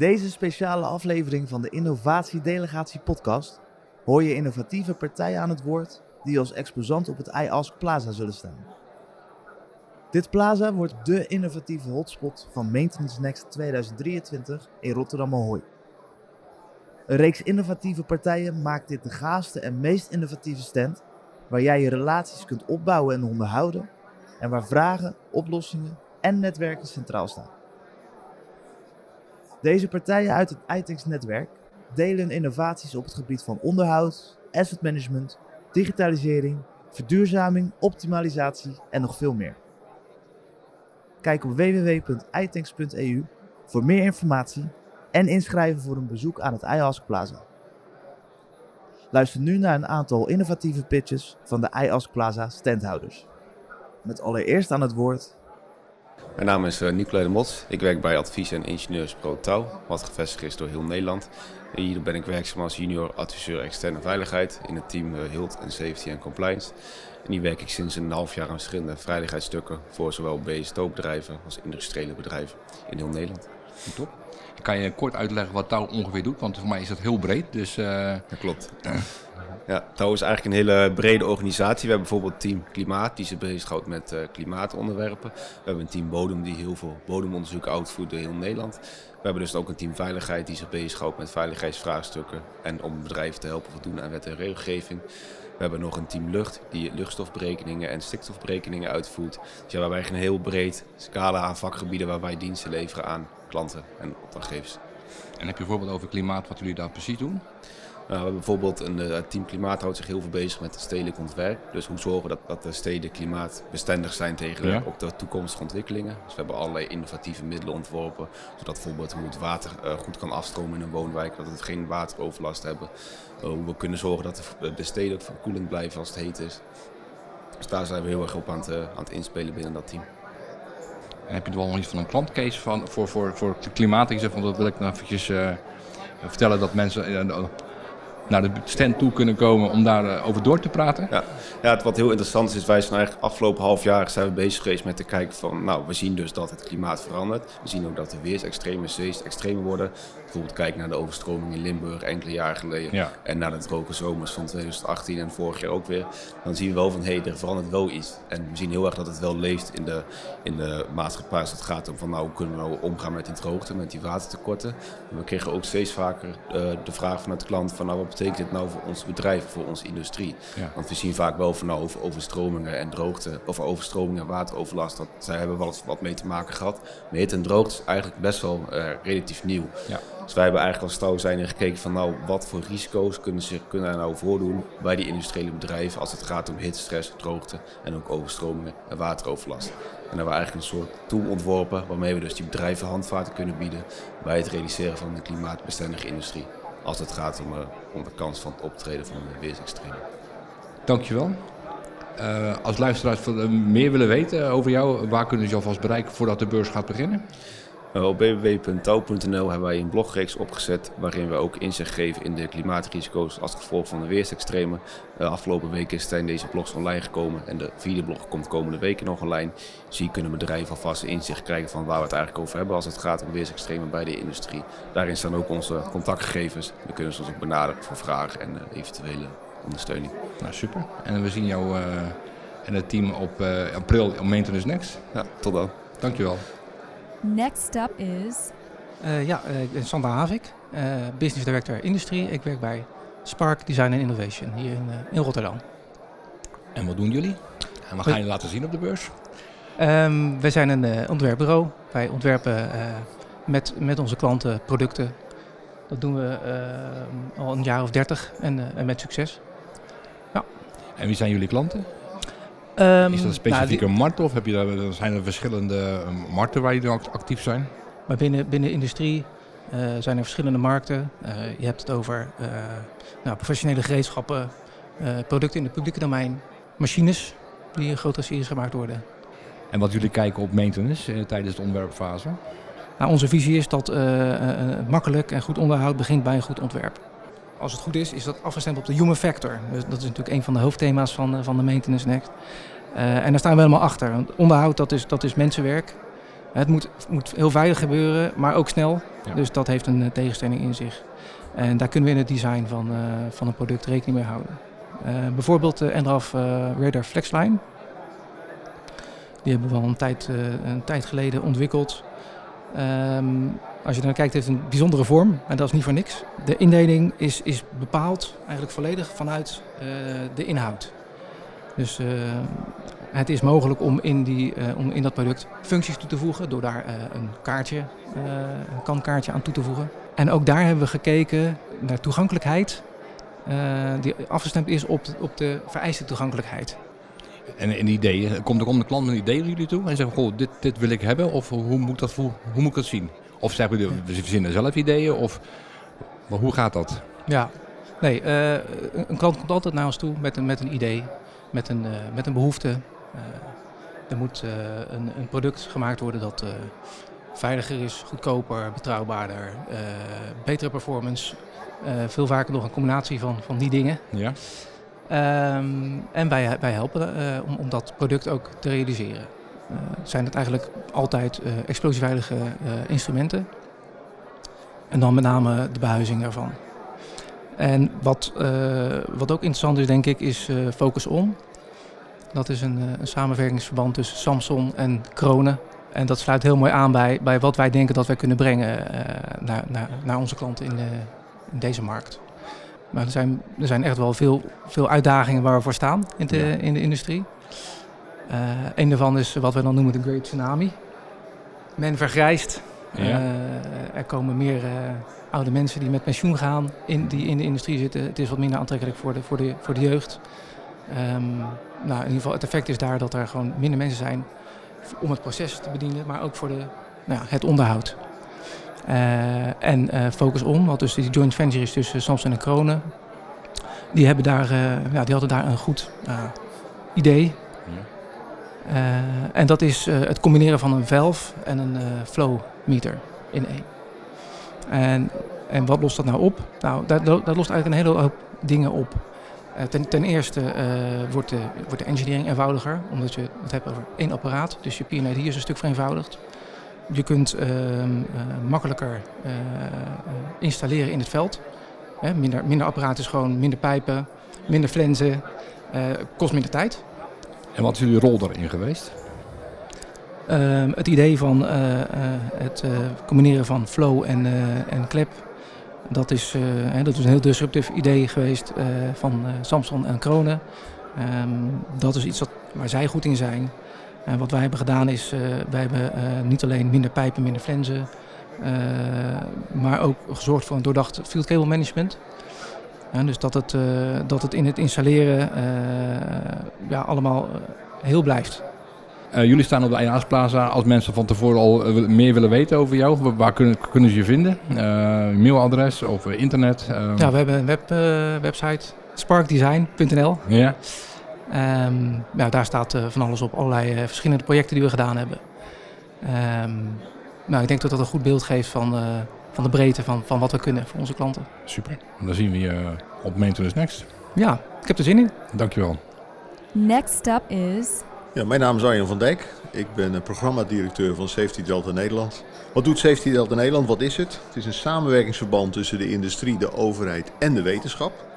deze speciale aflevering van de Innovatiedelegatie podcast hoor je innovatieve partijen aan het woord die als exposant op het iAsk Plaza zullen staan. Dit plaza wordt dé innovatieve hotspot van Maintenance Next 2023 in Rotterdam Ahoy. Een reeks innovatieve partijen maakt dit de gaafste en meest innovatieve stand waar jij je relaties kunt opbouwen en onderhouden en waar vragen, oplossingen en netwerken centraal staan. Deze partijen uit het iTex-netwerk delen innovaties op het gebied van onderhoud, asset management, digitalisering, verduurzaming, optimalisatie en nog veel meer. Kijk op www.itex.eu voor meer informatie en inschrijven voor een bezoek aan het iAsk Plaza. Luister nu naar een aantal innovatieve pitches van de iAsk Plaza standhouders. Met allereerst aan het woord mijn naam is uh, Nicolai de Mots. Ik werk bij Advies- en Ingenieursbureau Touw, wat gevestigd is door heel Nederland. En hier ben ik werkzaam als junior adviseur externe veiligheid in het team uh, Hilt en Safety and Compliance. En hier werk ik sinds een half jaar aan verschillende veiligheidsstukken voor zowel BSTO-bedrijven als industriële bedrijven in heel Nederland. Top. Kan je kort uitleggen wat Touw ongeveer doet? Want voor mij is dat heel breed. Dus, uh... Dat klopt. Ja, Touw is eigenlijk een hele brede organisatie. We hebben bijvoorbeeld team Klimaat, die zich bezighoudt met uh, klimaatonderwerpen. We hebben een team Bodem, die heel veel bodemonderzoek uitvoert door heel Nederland. We hebben dus ook een team Veiligheid, die zich bezighoudt met veiligheidsvraagstukken. En om bedrijven te helpen voldoen aan wet en regelgeving. We hebben nog een team lucht die luchtstofberekeningen en stikstofberekeningen uitvoert. Dus ja, we hebben eigenlijk een heel breed scala aan vakgebieden waar wij diensten leveren aan klanten en opdrachtgevers. En heb je een voorbeeld over klimaat, wat jullie daar precies doen? We hebben bijvoorbeeld een uh, team Klimaat houdt zich heel veel bezig met stedelijk ontwerp. Dus hoe zorgen we dat, dat de steden klimaatbestendig zijn tegen Ja. op de toekomstige ontwikkelingen. Dus we hebben allerlei innovatieve middelen ontworpen. Zodat bijvoorbeeld hoe het water eh, goed kan afstromen in een woonwijk. Dat we geen wateroverlast hebben. Uh, hoe we kunnen zorgen dat de, de steden ook verkoelend blijven als het heet is. Dus daar zijn we heel erg op aan het, uh, aan het inspelen binnen dat team. En heb je er wel nog iets van een klantcase van, voor, voor, voor klimaat? Ik zeg van dat wil ik nou eventjes uh, vertellen dat mensen uh, naar de stand toe kunnen komen om daar uh, over door te praten. Ja, ja het, wat heel interessant is, is wij zijn eigenlijk afgelopen half jaar zijn we bezig geweest met te kijken van, nou, we zien dus dat het klimaat verandert. We zien ook dat de weersextremen steeds extremer worden. Bijvoorbeeld kijk naar de overstroming in Limburg enkele jaren geleden. Ja. En naar de droge zomers van 2018 en vorig jaar ook weer. Dan zien we wel van, hé, hey, er verandert wel iets. En we zien heel erg dat het wel leeft in de, in de maatschappij als het gaat om van, nou, hoe kunnen we nou omgaan met die droogte, met die watertekorten. En we kregen ook steeds vaker uh, de vraag vanuit de klant van, nou, wat betekent dit nou voor ons bedrijf, voor onze industrie? Ja. Want we zien vaak wel van, nou, over overstromingen en droogte, of overstromingen en wateroverlast, dat, zij hebben wel wat mee te maken gehad. Maar hitte en droogte is eigenlijk best wel uh, relatief nieuw. Ja. Dus wij hebben eigenlijk als touw zijn gekeken van nou, wat voor risico's kunnen, zich, kunnen er nou voordoen bij die industriële bedrijven als het gaat om hittestress, droogte en ook overstromingen en wateroverlast. En daar hebben we eigenlijk een soort tool ontworpen waarmee we dus die bedrijven handvaten kunnen bieden bij het realiseren van de klimaatbestendige industrie. Als het gaat om, uh, om de kans van het optreden van de weersextremen. Dankjewel. Uh, als luisteraars meer willen weten over jou, waar kunnen ze je alvast bereiken voordat de beurs gaat beginnen? Uh, op www.touw.nl hebben wij een blogreeks opgezet waarin we ook inzicht geven in de klimaatrisico's als gevolg van de weersextremen. Uh, afgelopen week zijn deze blogs online gekomen en de vierde blog komt komende weken nog online. Dus hier kunnen bedrijven alvast inzicht krijgen van waar we het eigenlijk over hebben als het gaat om weersextremen bij de industrie. Daarin staan ook onze contactgegevens. We kunnen ze ons ook benaderen voor vragen en uh, eventuele ondersteuning. Nou super. En we zien jou en het team op april op Maintenance Next. Ja, tot dan. Dankjewel. Next up is... Uh, ja, uh, ik ben Sandra Havik, uh, Business Director Industrie. Ik werk bij Spark Design and Innovation hier in, in Rotterdam. En wat doen jullie? En wat gaan jullie laten zien op de beurs? Um, wij zijn een ontwerpbureau. Wij ontwerpen met, met onze klanten producten. Dat doen we al een jaar of dertig en, en met succes. Ja. En wie zijn jullie klanten? Um, is dat een specifieke nou, markt of heb je daar, zijn er verschillende markten waar jullie actief zijn? Maar binnen, binnen industrie uh, zijn er verschillende markten. Uh, je hebt het over uh, nou, professionele gereedschappen, producten in het publieke domein, machines die in grotere series gemaakt worden. En wat jullie kijken op maintenance tijdens de ontwerpfase? Nou, onze visie is dat makkelijk en goed onderhoud begint bij een goed ontwerp. Als het goed is, is dat afgestemd op de human factor. Dus dat is natuurlijk een van de hoofdthema's van, van de Maintenance Next. Uh, en daar staan we helemaal achter. Want onderhoud, dat is, dat is mensenwerk. Het moet, moet heel veilig gebeuren, maar ook snel. Ja. Dus dat heeft een eh, tegenstelling in zich. En daar kunnen we in het design van, eh, van een product rekening mee houden. Eh, bijvoorbeeld de Endraf eh, Radar Flexline. Die hebben we al een tijd, eh, een tijd geleden ontwikkeld. Ehm, als je naar kijkt, heeft het een bijzondere vorm en dat is niet voor niks. De indeling is, is bepaald eigenlijk volledig vanuit eh, de inhoud. Dus eh, het is mogelijk om in, die, eh, om in dat product functies toe te voegen door daar een kaartje, een kankaartje aan toe te voegen. En ook daar hebben we gekeken naar toegankelijkheid, die afgestemd is op, op de vereiste toegankelijkheid. En een idee, komt er om de klant met een idee naar jullie toe en zeggen, goh, dit, dit wil ik hebben of hoe moet, dat, hoe, hoe moet ik dat zien? Of zeggen we, we verzinnen zelf ideeën of maar hoe gaat dat? Ja, nee, eh, een- klant komt altijd naar ons toe met een, met een idee, met een, eh, met een behoefte. Eh, er moet een, een product gemaakt worden dat veiliger is, goedkoper, betrouwbaarder, betere performance. Veel vaker nog een combinatie van, van die dingen. Ja? Ehm, en wij, wij helpen eh, om, om dat product ook te realiseren. Eh, zijn het eigenlijk altijd eh, explosieveilige instrumenten. En dan met name de behuizing daarvan. En wat, wat ook interessant is, denk ik, is Focus On. Dat is een, een samenwerkingsverband tussen Samsung en Kronen. En dat sluit heel mooi aan bij, bij wat wij denken dat wij kunnen brengen naar, naar, naar onze klanten in, in deze markt. Maar er zijn, er zijn echt wel veel, veel uitdagingen waar we voor staan in de, Ja. in de industrie. Eh een daarvan is wat we dan noemen de Great Tsunami. Men vergrijst. Ja. Eh, er komen meer eh, oude mensen die met pensioen gaan, in, die in de industrie zitten. Het is wat minder aantrekkelijk voor de, voor de, voor de jeugd. Ehm, nou, in ieder geval, het effect is daar dat er gewoon minder mensen zijn om het proces te bedienen, maar ook voor de, nou ja, het onderhoud. Eh, en eh, Focus On, wat dus die joint venture is tussen Samsung en Kronen, die, hebben daar, eh, ja, die hadden daar een goed idee. Ja. En dat is het combineren van een valve en een flow meter in één. En, en wat lost dat nou op? Nou, dat, dat lost eigenlijk een hele hoop dingen op. Ten, ten eerste wordt, de, wordt de engineering eenvoudiger, omdat je het hebt over één apparaat. Dus je PNID is een stuk vereenvoudigd. Je kunt ehm, eh, makkelijker eh, installeren in het veld. Hè, minder, minder apparaat is gewoon minder pijpen, minder flensen, eh, kost minder tijd. En wat is jullie rol daarin geweest? Ehm, het idee van het combineren van flow en, en klep, dat is, hè, dat is een heel disruptief idee geweest van Samsung en Kronen. Ehm, dat is iets wat, waar zij goed in zijn. En wat wij hebben gedaan is, eh, wij hebben eh, niet alleen minder pijpen, minder flensen, eh, maar ook gezorgd voor een doordacht field cable management. Dus dat het, eh, dat het in het installeren eh, ja, allemaal eh, heel blijft. Eh, jullie staan op de Einaas Plaza. Als mensen van tevoren al eh, meer willen weten over jou, wa- waar kunnen, kunnen ze je vinden? Eh, mailadres of eh, internet? eh, Ja, we hebben een web, eh, website, sparkdesign.nl. ja. Ehm, ja, daar staat eh, van alles op, allerlei eh, verschillende projecten die we gedaan hebben. Ehm, nou, ik denk dat dat een goed beeld geeft van, eh, van de breedte van, van wat we kunnen voor onze klanten. Super. Dan zien we je op Maintenance Next. Ja, ik heb er zin in. Dankjewel. Next up is Ja, mijn naam is Arjan van Dijk. Ik ben programmadirecteur van Safety Delta Nederland. Wat doet Safety Delta Nederland? Wat is het? Het is een samenwerkingsverband tussen de industrie, de overheid en de wetenschap.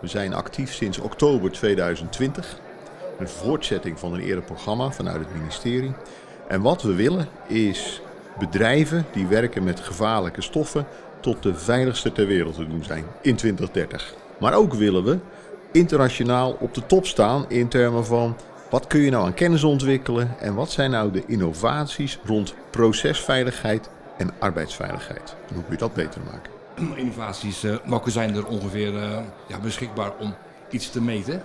We zijn actief sinds oktober 2020. Een voortzetting van een eerder programma vanuit het ministerie. En wat we willen is bedrijven die werken met gevaarlijke stoffen tot de veiligste ter wereld te doen zijn in 2030. Maar ook willen we internationaal op de top staan in termen van wat kun je nou aan kennis ontwikkelen en wat zijn nou de innovaties rond procesveiligheid en arbeidsveiligheid? En hoe kun je dat beter maken? Innovaties, eh, welke zijn er ongeveer eh, ja, beschikbaar om iets te meten?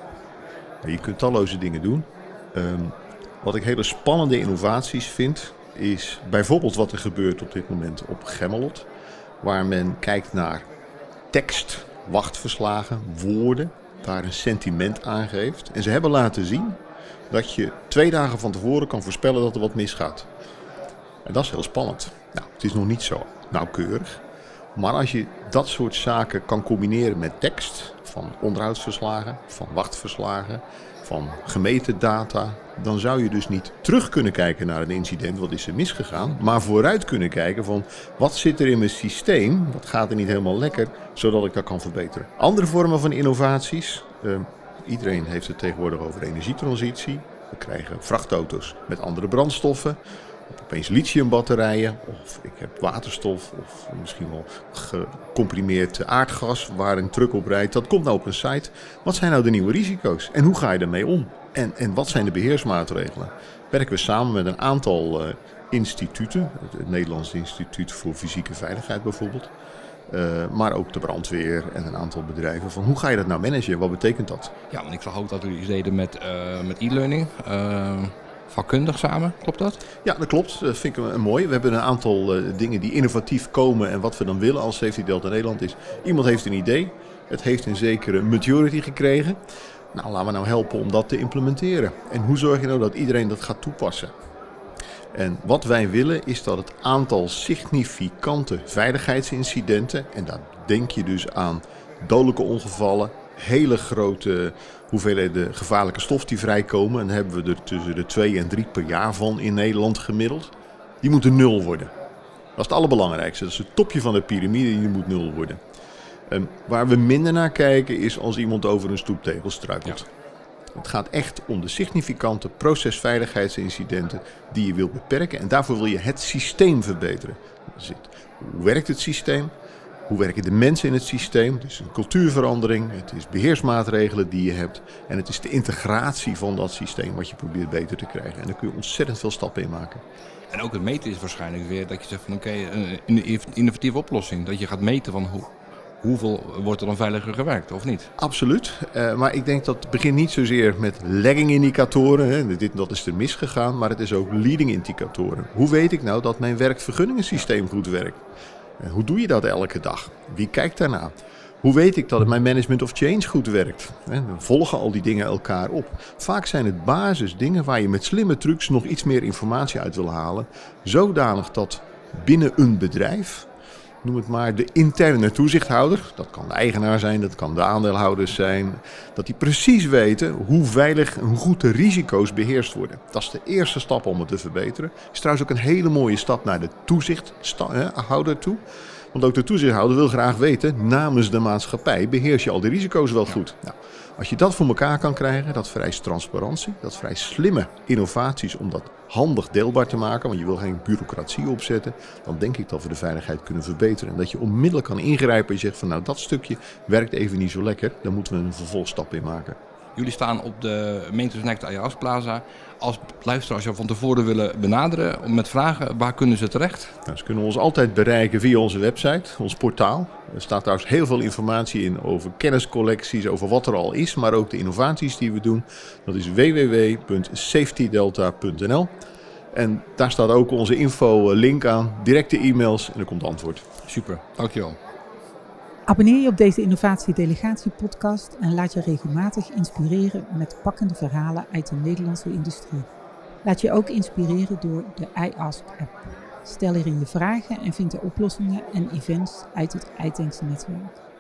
Je kunt talloze dingen doen. Ehm, wat ik hele spannende innovaties vind, is bijvoorbeeld wat er gebeurt op dit moment op Gemmelot. Waar men kijkt naar tekst, wachtverslagen, woorden, daar een sentiment aan geeft. En ze hebben laten zien dat je twee dagen van tevoren kan voorspellen dat er wat misgaat. En dat is heel spannend. Nou, het is nog niet zo nauwkeurig. Maar als je dat soort zaken kan combineren met tekst, van onderhoudsverslagen, van wachtverslagen, van gemeten data, dan zou je dus niet terug kunnen kijken naar een incident, wat is er misgegaan, maar vooruit kunnen kijken van wat zit er in mijn systeem, wat gaat er niet helemaal lekker, zodat ik dat kan verbeteren. Andere vormen van innovaties, uh, iedereen heeft het tegenwoordig over energietransitie. We krijgen vrachtauto's met andere brandstoffen opeens lithiumbatterijen of ik heb waterstof of misschien wel gecomprimeerd aardgas waar een truck op rijdt. Dat komt nou op een site. Wat zijn nou de nieuwe risico's en hoe ga je daarmee om? En, en wat zijn de beheersmaatregelen? Werken we samen met een aantal uh, instituten, het, Nederlands Instituut voor Fysieke Veiligheid bijvoorbeeld. Uh, maar ook de brandweer en een aantal bedrijven. Van hoe ga je dat nou managen? Wat betekent dat? Ja, want ik ook dat u iets deden met, uh, met e-learning vakkundig samen, klopt dat? Ja, dat klopt. Dat vind ik mooi. We hebben een aantal uh, dingen die innovatief komen en wat we dan willen als Safety Delta Nederland is... iemand heeft een idee, het heeft een zekere maturity gekregen. Nou, laten we nou helpen om dat te implementeren. En hoe zorg je nou dat iedereen dat gaat toepassen? En wat wij willen is dat het aantal significante veiligheidsincidenten, en daar denk je dus aan dodelijke ongevallen, hele grote hoeveelheden gevaarlijke stof die vrijkomen. En hebben we er tussen de 2 en 3 per jaar van in Nederland gemiddeld. Die moeten nul worden. Dat is het allerbelangrijkste. Dat is het topje van de piramide, die moet nul worden. En waar we minder naar kijken is als iemand over een stoeptegel struikelt. Het gaat echt om de significante procesveiligheidsincidenten die je wilt beperken. En daarvoor wil je het systeem verbeteren. Hoe werkt het systeem? Hoe werken de mensen in het systeem? Het is een cultuurverandering, het is beheersmaatregelen die je hebt. En het is de integratie van dat systeem wat je probeert beter te krijgen. En daar kun je ontzettend veel stappen in maken. En ook het meten is waarschijnlijk weer dat je zegt van oké, een innovatieve oplossing. Dat je gaat meten van hoe, hoeveel wordt er dan veiliger gewerkt of niet? Absoluut. Uh, maar ik denk dat het begint niet zozeer met lagging indicatoren. Hè. Dit dat is er misgegaan. Maar het is ook leading indicatoren. Hoe weet ik nou dat mijn werkvergunningensysteem goed werkt? Hoe doe je dat elke dag? Wie kijkt daarna? Hoe weet ik dat mijn management of change goed werkt? We volgen al die dingen elkaar op. Vaak zijn het basisdingen waar je met slimme trucs nog iets meer informatie uit wil halen. Zodanig dat binnen een bedrijf noem het maar, de interne toezichthouder. Dat kan de eigenaar zijn, dat kan de aandeelhouders zijn. Dat die precies weten hoe veilig en hoe goed de risico's beheerst worden. Dat is de eerste stap om het te verbeteren. Is trouwens ook een hele mooie stap naar de toezichthouder toe. Want ook de toezichthouder wil graag weten, namens de maatschappij, beheers je al de risico's wel goed? Nou, als je dat voor elkaar kan krijgen, dat vereist transparantie, dat vereist slimme innovaties om dat handig deelbaar te maken, want je wil geen bureaucratie opzetten, dan denk ik dat we de veiligheid kunnen verbeteren. En dat je onmiddellijk kan ingrijpen en zegt van nou dat stukje werkt even niet zo lekker, dan moeten we een vervolgstap in maken. Jullie staan op de Next Ajax Plaza. Als luisteraars jou van tevoren willen benaderen met vragen, waar kunnen ze terecht? Nou, ze kunnen ons altijd bereiken via onze website, ons portaal. Er staat trouwens heel veel informatie in over kenniscollecties, over wat er al is, maar ook de innovaties die we doen. Dat is www.safetydelta.nl. En daar staat ook onze info-link aan, directe e-mails en er komt antwoord. Super, dankjewel. Abonneer je op deze Innovatie Delegatie podcast en laat je regelmatig inspireren met pakkende verhalen uit de Nederlandse industrie. Laat je ook inspireren door de iAsk-app. Stel erin je vragen en vind de oplossingen en events uit het iTanks netwerk.